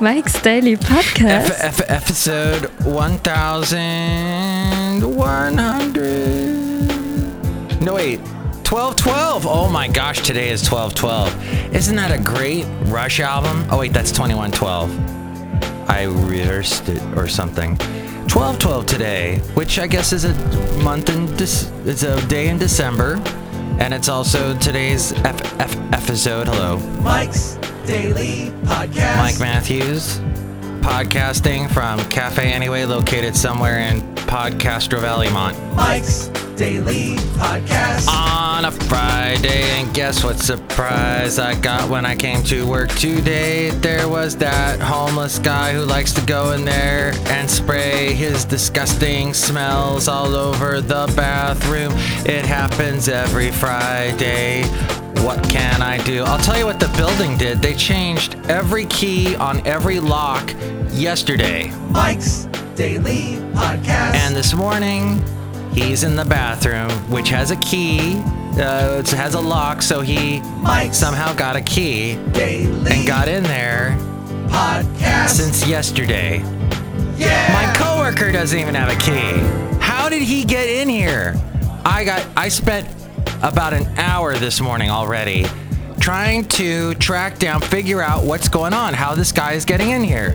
Mike's Daily Podcast. F- F- episode 1100. No, wait. 1212. Oh my gosh, today is 1212. Isn't that a great Rush album? Oh, wait, that's 2112. I reversed it or something. 1212 today, which I guess is a month in, Dec- it's a day in December. And it's also today's F- F- episode. Hello. Mike's Daily Podcast. Mike Matthews, podcasting from Cafe Anyway, located somewhere in Podcastro Valleymont. Mike's Daily Podcast. On a Friday, and guess what surprise I got when I came to work today? There was that homeless guy who likes to go in there and spray his disgusting smells all over the bathroom. It happens every Friday. What can I do? I'll tell you what the building did. They changed every key on every lock yesterday. Mike's Daily Podcast. And this morning, he's in the bathroom, which has a key. Uh, it has a lock, so he Mike's somehow got a key Daily and got in there Podcast. since yesterday. yeah. My coworker doesn't even have a key. How did he get in here? I got I spent about an hour this morning already trying to track down, figure out what's going on, how this guy is getting in here.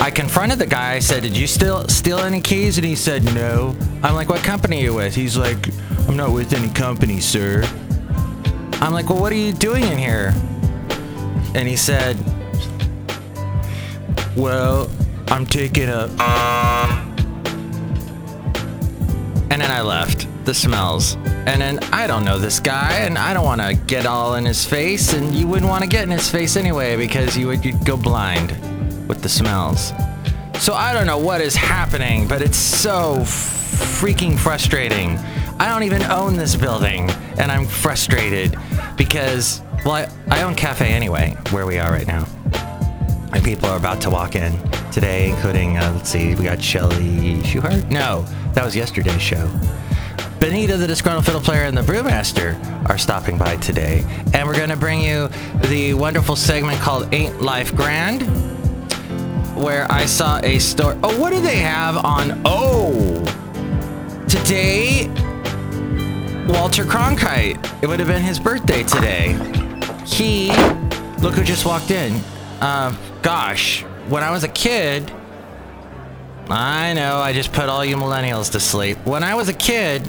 I confronted the guy. I said, "Did you steal steal any keys?" And he said, "No." I'm like, "What company are you with?" He's like, "I'm not with any company, sir." I'm like, "Well, what are you doing in here?" And he said, "Well, I'm taking a and then I left. The smells. And then I don't know this guy, and I don't want to get all in his face, and you wouldn't want to get in his face anyway because you would you'd go blind with the smells. So I don't know what is happening, but it's so freaking frustrating. I don't even own this building, and I'm frustrated because, well, I, I own Cafe anyway, where we are right now. And people are about to walk in today, including, uh, let's see, we got Shelly Schuhart? No, that was yesterday's show. Benita, the disgruntled fiddle player, and the brewmaster are stopping by today. And we're going to bring you the wonderful segment called Ain't Life Grand, where I saw a story. Oh, what do they have on? Oh, today, Walter Cronkite. It would have been his birthday today. He, look who just walked in. Uh, gosh, when I was a kid, I know I just put all you millennials to sleep. When I was a kid,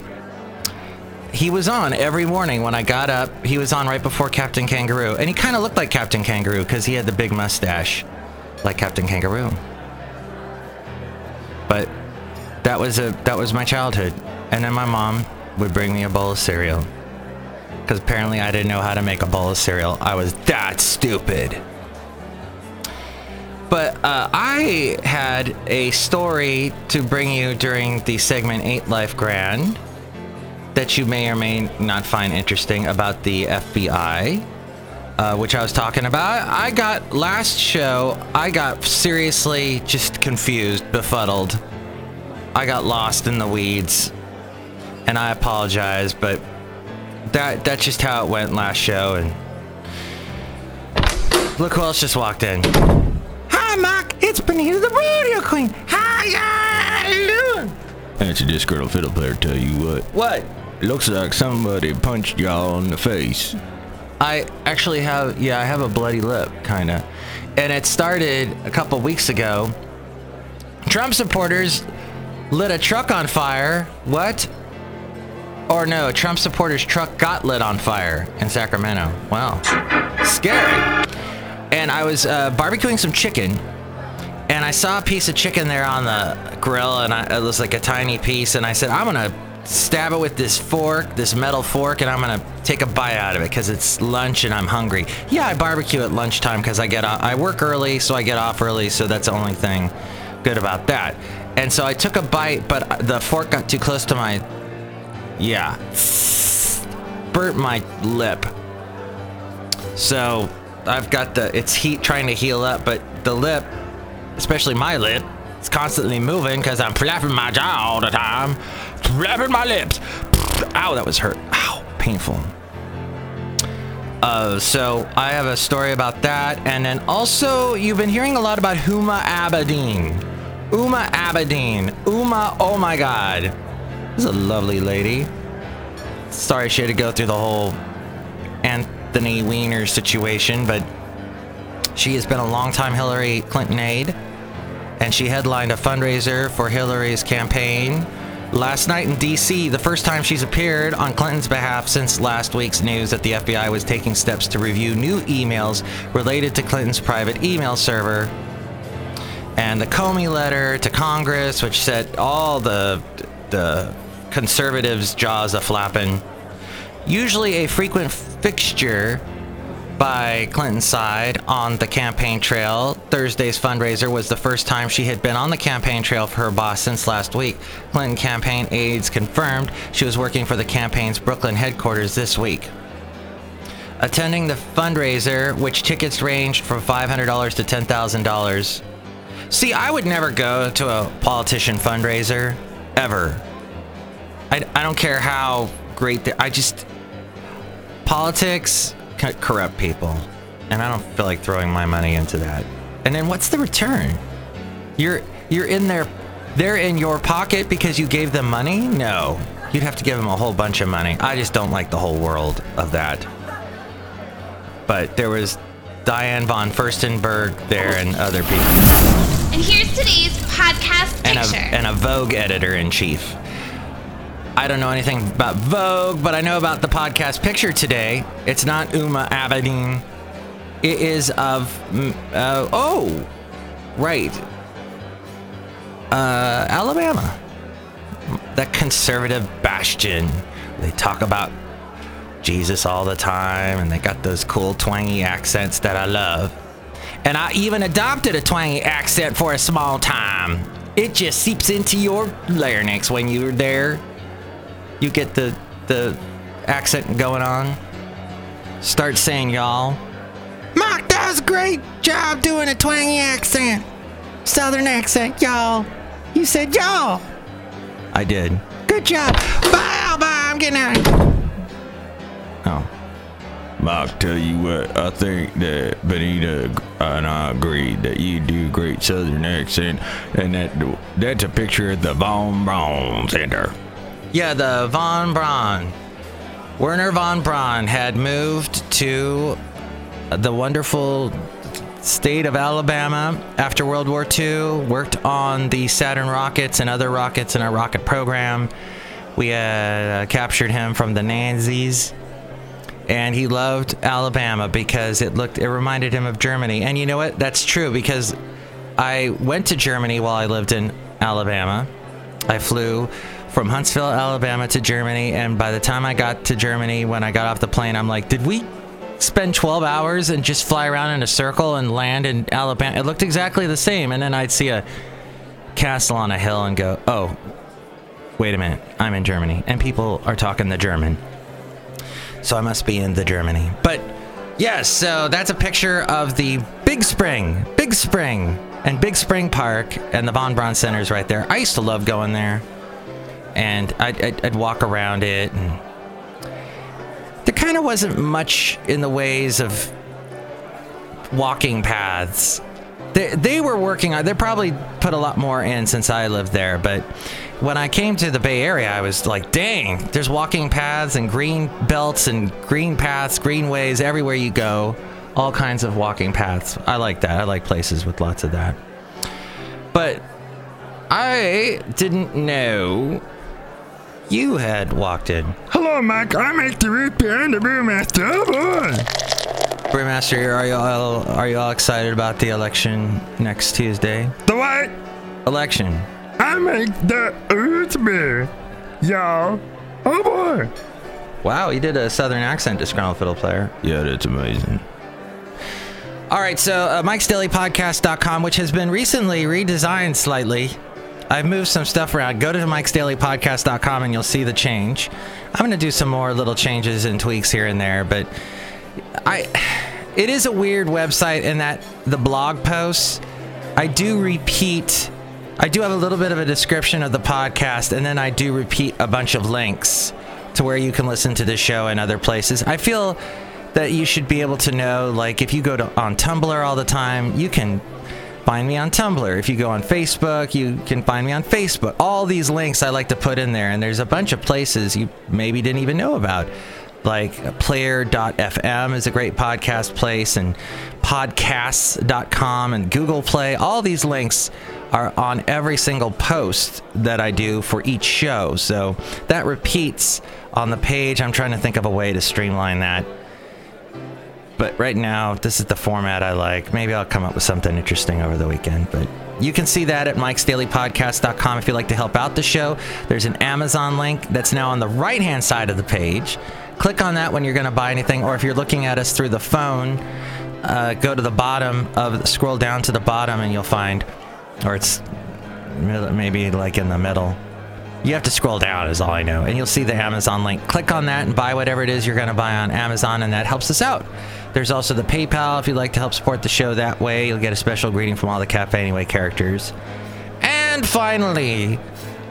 he was on every morning when I got up. He was on right before Captain Kangaroo, and he kind of looked like Captain Kangaroo because he had the big mustache, like Captain Kangaroo. But that was a that was my childhood, and then my mom would bring me a bowl of cereal because apparently I didn't know how to make a bowl of cereal. I was that stupid. But uh, I had a story to bring you during the segment Ain't Life Grand that you may or may not find interesting about the FBI, uh, which I was talking about. I got last show, I got seriously just confused, befuddled. I got lost in the weeds, and I apologize, but that that's just how it went last show. And look who else just walked in. Hi, Mark. It's Benita the Radio Queen. How you doing? That's a disgruntled fiddle player, tell you what. What? Looks like somebody punched y'all in the face. I actually have, yeah, I have a bloody lip, kind of. And it started a couple weeks ago. Trump supporters lit a truck on fire. What? Or no, Trump supporters' truck got lit on fire in Sacramento. Wow. Scary. And I was uh, barbecuing some chicken, and I saw a piece of chicken there on the grill, and I, it was like a tiny piece, and I said, I'm gonna stab it with this fork, this metal fork, and I'm gonna take a bite out of it because it's lunch and I'm hungry. Yeah, I barbecue at lunchtime because I get off, I work early, so I get off early, so that's the only thing good about that. And so I took a bite, but uh, the fork got too close to my, yeah, burnt my lip. So I've got the it's heat trying to heal up, but the lip, especially my lip, it's constantly moving because I'm flapping my jaw all the time, flapping my lips. Ow, that was hurt. Ow, painful. Uh, so I have a story about that, and then also you've been hearing a lot about Huma Abedin. Uma Abedin. Uma, oh my God, this is a lovely lady. Sorry she had to go through the whole Anthony Weiner situation, but she has been a longtime Hillary Clinton aide, and she headlined a fundraiser for Hillary's campaign last night in D.C., the first time she's appeared on Clinton's behalf since last week's news that the FBI was taking steps to review new emails related to Clinton's private email server. And the Comey letter to Congress, which set all the the conservatives' jaws a flapping. Usually a frequent fixture by Clinton's side on the campaign trail. Thursday's fundraiser was the first time she had been on the campaign trail for her boss since last week. Clinton campaign aides confirmed she was working for the campaign's Brooklyn headquarters this week. Attending the fundraiser, which tickets ranged from $500 to $10,000. See, I would never go to a politician fundraiser, ever. I, I don't care how great they, I just politics corrupt people, and I don't feel like throwing my money into that. And then what's the return? You're you're in their they're in your pocket because you gave them money? No. You'd have to give them a whole bunch of money. I just don't like the whole world of that. But there was Diane von Furstenberg there and other people. And here's today's podcast And a, picture. and a Vogue editor in chief. I don't know anything about Vogue, but I know about the podcast picture today. It's not Uma Abedin. It is of. Uh, oh, right. Uh, Alabama. That conservative bastion. They talk about Jesus all the time, and they got those cool twangy accents that I love. And I even adopted a twangy accent for a small time. It just seeps into your larynx when you're there. You get the the accent going on. Start saying y'all. Mark does a great job doing a twangy accent. Southern accent, y'all. You said y'all. I did. Good job. Bye, bye. I'm getting out. of here. Oh. Mark, tell you what, I think that Benita uh, and I agreed that you do great Southern accent, and that that's a picture of the Von Braun Center. Yeah, the Von Braun. Wernher von Braun had moved to the wonderful state of Alabama after World War II, worked on the Saturn rockets and other rockets in our rocket program. We had uh, captured him from the Nazis. And he loved Alabama because it looked, it reminded him of Germany. And you know what? That's true because I went to Germany while I lived in Alabama. I flew from Huntsville, Alabama to Germany. And by the time I got to Germany, when I got off the plane, I'm like, did we spend 12 hours and just fly around in a circle and land in Alabama? It looked exactly the same. And then I'd see a castle on a hill and go, oh, wait a minute, I'm in Germany. And people are talking the German. So I must be in the Germany. But yes, so that's a picture of the Big Spring, Big Spring, and Big Spring Park, and the Von Braun Center is right there. I used to love going there, and I'd, I'd, I'd walk around it, and there kind of wasn't much in the ways of walking paths. They, they were working on. They probably put a lot more in since I lived there, but when I came to the Bay Area, I was like, dang, there's walking paths and green belts and green paths, greenways everywhere you go. All kinds of walking paths. I like that. I like places with lots of that. But I didn't know you had walked in. Hello, Mike. I make the root beer and the brewmaster. Oh, boy. Brewmaster, are you all are you all excited about the election next Tuesday? The what? Election. I make the root beer. Y'all. Oh, boy. Wow, you did a southern accent, disgruntled fiddle player. Yeah, that's amazing. All right, so uh, Mike'sDailyPodcast.com, which has been recently redesigned slightly. I've moved some stuff around. Go to Mike'sDailyPodcast.com and you'll see the change. I'm going to do some more little changes and tweaks here and there, but I, it is a weird website in that the blog posts, I do repeat. I do have a little bit of a description of the podcast, and then I do repeat a bunch of links to where you can listen to the show and other places. I feel that you should be able to know. Like if you go to on Tumblr all the time, you can find me on Tumblr. If you go on Facebook, you can find me on Facebook. All these links I like to put in there, and there's a bunch of places you maybe didn't even know about. Like uh, player.fm is a great podcast place, and podcasts.com and Google Play. All these links are on every single post that I do for each show. So that repeats on the page. I'm trying to think of a way to streamline that. But right now, this is the format I like. Maybe I'll come up with something interesting over the weekend. But you can see that at mikesdailypodcast.com if you'd like to help out the show. There's an Amazon link that's now on the right hand side of the page. Click on that when you're going to buy anything, or if you're looking at us through the phone, uh, go to the bottom of scroll down to the bottom and you'll find, or it's maybe like in the middle. You have to scroll down, is all I know, and you'll see the Amazon link. Click on that and buy whatever it is you're going to buy on Amazon, and that helps us out. There's also the PayPal if you'd like to help support the show that way. You'll get a special greeting from all the Cafe Anyway characters. And finally,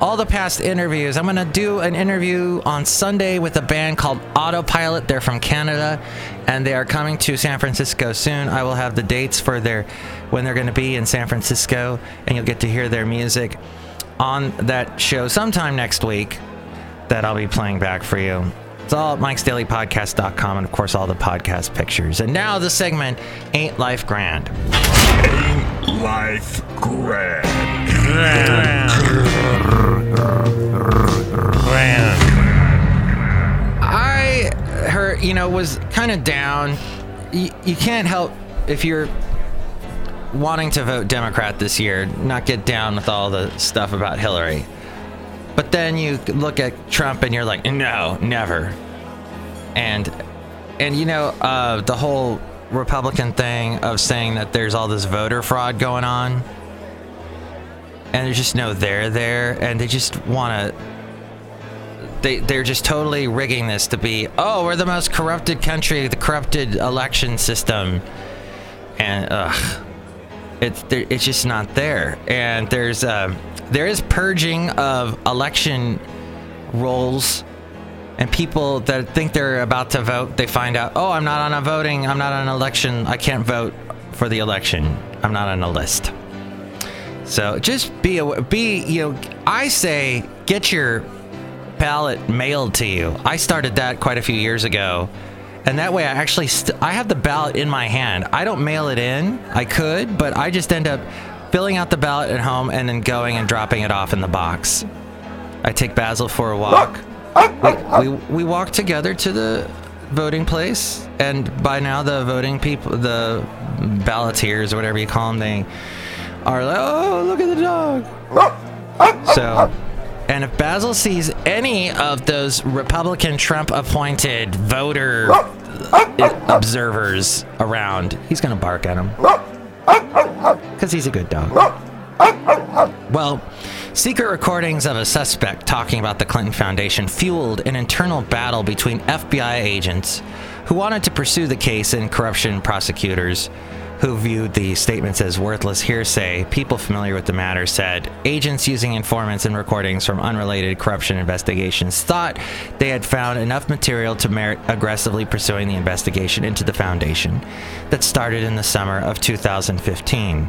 all the past interviews. I'm going to do an interview on Sunday with a band called Autopilot. They're from Canada and they are coming to San Francisco soon. I will have the dates for their when they're going to be in San Francisco and you'll get to hear their music on that show sometime next week that I'll be playing back for you. It's all at mikesdailypodcast.com and of course all the podcast pictures. And now the segment Ain't Life Grand. Ain't Life grand. Grand. grand. I heard, you know, was kind of down. You, you can't help if you're wanting to vote Democrat this year, not get down with all the stuff about Hillary. But then you look at Trump and you're like, no, never. And and you know, uh, the whole Republican thing of saying that there's all this voter fraud going on, and there's just no there there, and they just want to. They they're just totally rigging this to be, oh, we're the most corrupted country, the corrupted election system, and ugh, it's it's just not there. And there's uh, there is purging of election rolls and people that think they're about to vote they find out oh i'm not on a voting i'm not on an election i can't vote for the election. I'm not on a list. So just be be you know i say get your ballot mailed to you. I started that quite a few years ago and that way i actually i have the ballot in my hand. I don't mail it in. I could but i just end up filling out the ballot at home and then going and dropping it off in the box. I take basil for a walk. We, we, we walked together to the voting place, and by now the voting people, the balloteers or whatever you call them, they are like, oh, look at the dog. So, and if Basil sees any of those Republican Trump appointed voter observers around, he's going to bark at them. Because he's a good dog. Well, secret recordings of a suspect talking about the Clinton Foundation fueled an internal battle between FBI agents who wanted to pursue the case and corruption prosecutors who viewed the statements as worthless hearsay. People familiar with the matter said agents using informants and recordings from unrelated corruption investigations thought they had found enough material to merit aggressively pursuing the investigation into the foundation that started in the summer of 2015.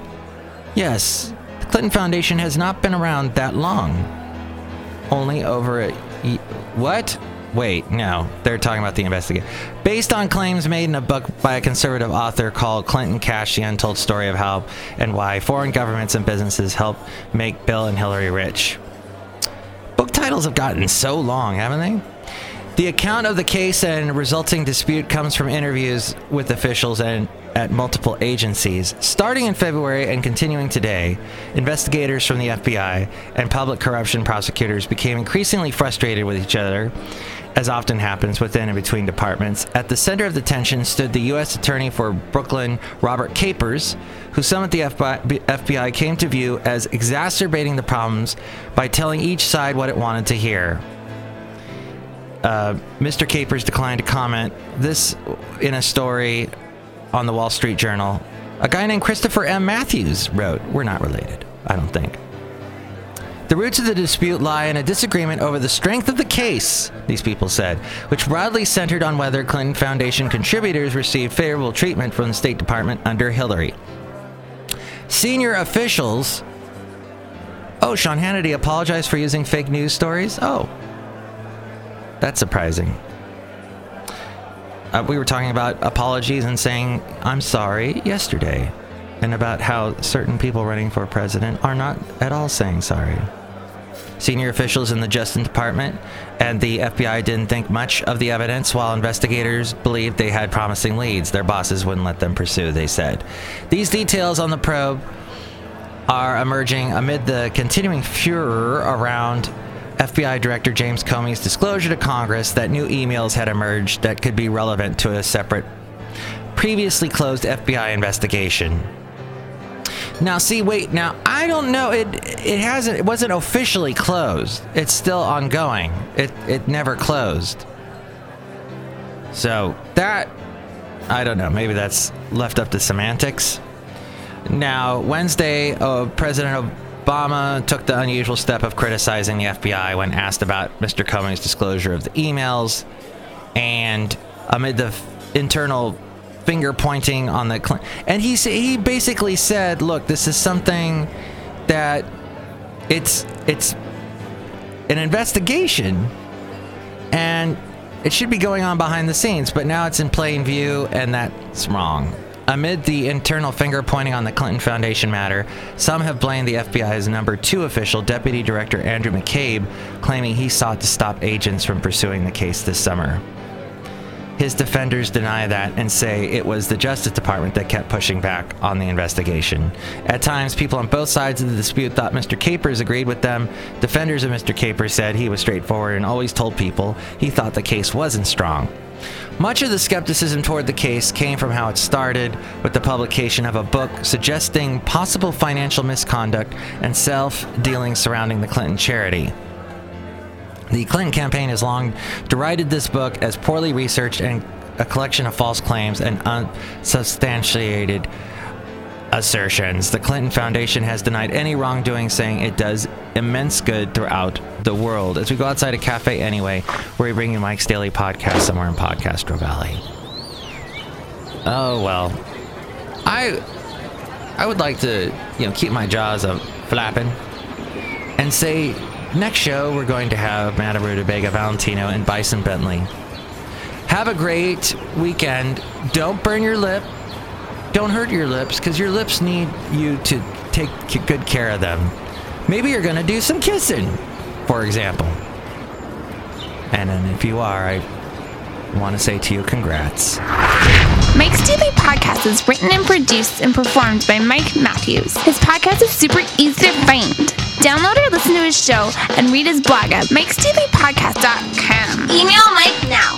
Yes, the Clinton Foundation has not been around that long. Only over a. y- What? Wait, no. They're talking about the investigation. Based on claims made in a book by a conservative author called Clinton Cash The Untold Story of How and Why Foreign Governments and Businesses Help Make Bill and Hillary Rich. Book titles have gotten so long, haven't they? The account of the case and resulting dispute comes from interviews with officials and at multiple agencies. Starting in February and continuing today, investigators from the FBI and public corruption prosecutors became increasingly frustrated with each other, as often happens within and between departments. At the center of the tension stood the U.S. Attorney for Brooklyn, Robert Capers, who some at the FBI, came to view as exacerbating the problems by telling each side what it wanted to hear. Uh, Mr. Capers declined to comment. This in a story on the Wall Street Journal. A guy named Christopher M. Matthews wrote. We're not related, I don't think. The roots of the dispute lie in a disagreement over the strength of the case, these people said, which broadly centered on whether Clinton Foundation contributors received favorable treatment from the State Department under Hillary. Senior officials. Oh, Sean Hannity apologized for using fake news stories? Oh. That's surprising. Uh, we were talking about apologies and saying, I'm sorry, yesterday and about how certain people running for president are not at all saying sorry. Senior officials in the Justice Department and the FBI didn't think much of the evidence, while investigators believed they had promising leads. Their bosses wouldn't let them pursue, they said. These details on the probe are emerging amid the continuing furor around FBI Director James Comey's disclosure to Congress that new emails had emerged that could be relevant to a separate, previously closed FBI investigation. Now, see, wait. Now, I don't know. It it hasn't. It wasn't officially closed. It's still ongoing. It it never closed. So that I don't know. Maybe that's left up to semantics. Now, Wednesday, uh, President Obama took the unusual step of criticizing the FBI when asked about Mr. Comey's disclosure of the emails, and amid the f- internal finger pointing on the Cl- and he sa- he basically said, "Look, this is something that it's it's an investigation and it should be going on behind the scenes, but now it's in plain view and that's wrong." Amid the internal finger pointing on the Clinton Foundation matter, some have blamed the FBI's number two official, Deputy Director Andrew McCabe, claiming he sought to stop agents from pursuing the case this summer. His defenders deny that and say it was the Justice Department that kept pushing back on the investigation. At times, people on both sides of the dispute thought Mr. Capers agreed with them. Defenders of Mr. Capers said he was straightforward and always told people he thought the case wasn't strong. Much of the skepticism toward the case came from how it started with the publication of a book suggesting possible financial misconduct and self dealing surrounding the Clinton charity. The Clinton campaign has long derided this book as poorly researched and a collection of false claims and unsubstantiated assertions. The Clinton Foundation has denied any wrongdoing, saying it does immense good throughout the world. As we go outside a cafe anyway, we're bringing Mike's Daily Podcast somewhere in Podcastro Valley. Oh well, I I would like to you know keep my jaws up flapping and say next show we're going to have Madame Rutabaga Valentino and Bison Bentley. Have a great weekend. Don't burn your lip. Don't hurt your lips because your lips need you to take c- good care of them. Maybe you're going to do some kissing, for example. And then if you are, I want to say to you, congrats. Mike's Daily Podcast is written and produced and performed by Mike Matthews. His podcast is super easy to find. Download or listen to his show and read his blog at mikesdailypodcast.com. Email Mike now